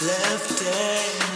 left hand.